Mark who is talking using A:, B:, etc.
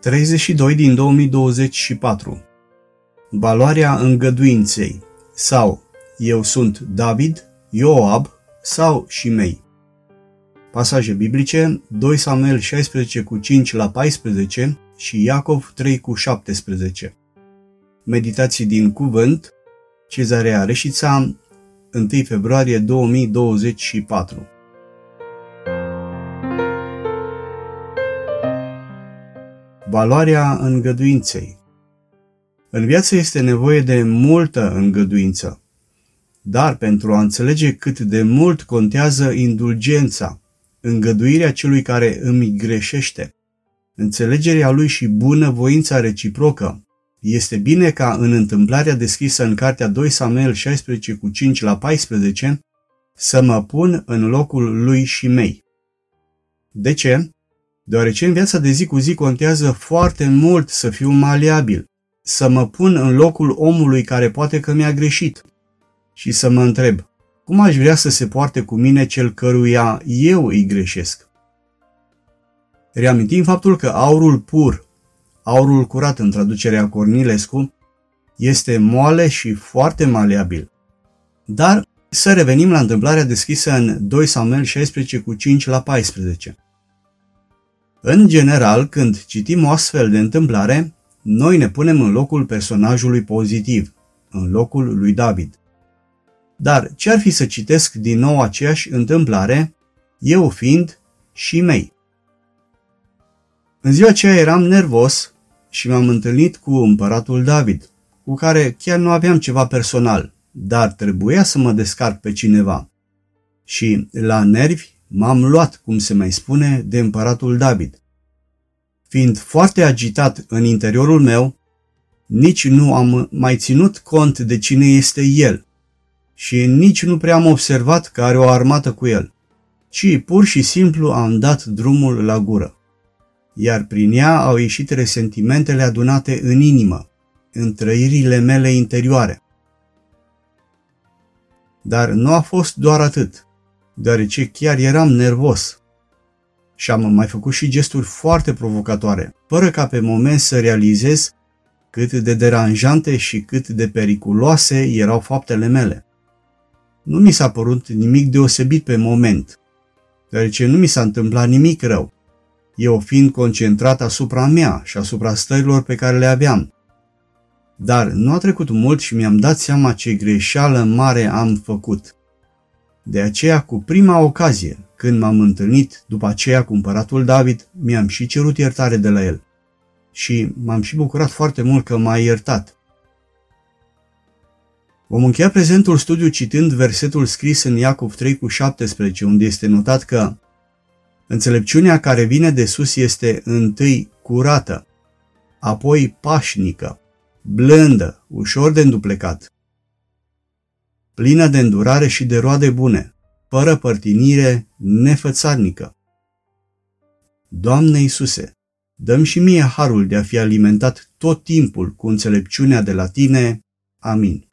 A: 32 din 2024 Valoarea îngăduinței. Sau Eu sunt David, Ioab sau Shimei. Pasaje biblice 2 Samuel 16 cu 5 la 14 și Iacov 3 cu 17 Meditații din cuvânt Cezarea Reșița 1 februarie 2024 Valoarea îngăduinței În viață este nevoie de multă îngăduință, dar pentru a înțelege cât de mult contează indulgența, îngăduirea celui care îmi greșește, înțelegerea lui și bună voința reciprocă, este bine ca în întâmplarea descrisă în cartea 2 Samuel 16 cu 5 la 14 să mă pun în locul lui și mei. De ce? Deoarece în viața de zi cu zi contează foarte mult să fiu maleabil, să mă pun în locul omului care poate că mi-a greșit și să mă întreb, cum aș vrea să se poarte cu mine cel căruia eu îi greșesc? Reamintim faptul că aurul pur, aurul curat în traducerea Cornilescu, este moale și foarte maleabil. Dar să revenim la întâmplarea deschisă în 2 Samuel 16 cu 5 la 14. În general, când citim o astfel de întâmplare, noi ne punem în locul personajului pozitiv, în locul lui David. Dar ce ar fi să citesc din nou aceeași întâmplare, eu fiind și mei? În ziua aceea eram nervos și m-am întâlnit cu împăratul David, cu care chiar nu aveam ceva personal, dar trebuia să mă descarc pe cineva. Și, la nervi, m-am luat, cum se mai spune, de împăratul David. Fiind foarte agitat în interiorul meu, nici nu am mai ținut cont de cine este el și nici nu prea am observat că are o armată cu el, ci pur și simplu am dat drumul la gură. Iar prin ea au ieșit resentimentele adunate în inimă, în trăirile mele interioare. Dar nu a fost doar atât deoarece chiar eram nervos. Și am mai făcut și gesturi foarte provocatoare, fără ca pe moment să realizez cât de deranjante și cât de periculoase erau faptele mele. Nu mi s-a părut nimic deosebit pe moment, deoarece nu mi s-a întâmplat nimic rău, eu fiind concentrat asupra mea și asupra stărilor pe care le aveam. Dar nu a trecut mult și mi-am dat seama ce greșeală mare am făcut. De aceea, cu prima ocazie, când m-am întâlnit după aceea cu împăratul David, mi-am și cerut iertare de la el. Și m-am și bucurat foarte mult că m-a iertat. Vom încheia prezentul studiu citând versetul scris în Iacov 3 cu 17, unde este notat că Înțelepciunea care vine de sus este întâi curată, apoi pașnică, blândă, ușor de înduplecat, plină de îndurare și de roade bune, fără părtinire nefățarnică. Doamne Iisuse, dăm și mie harul de a fi alimentat tot timpul cu înțelepciunea de la Tine. Amin.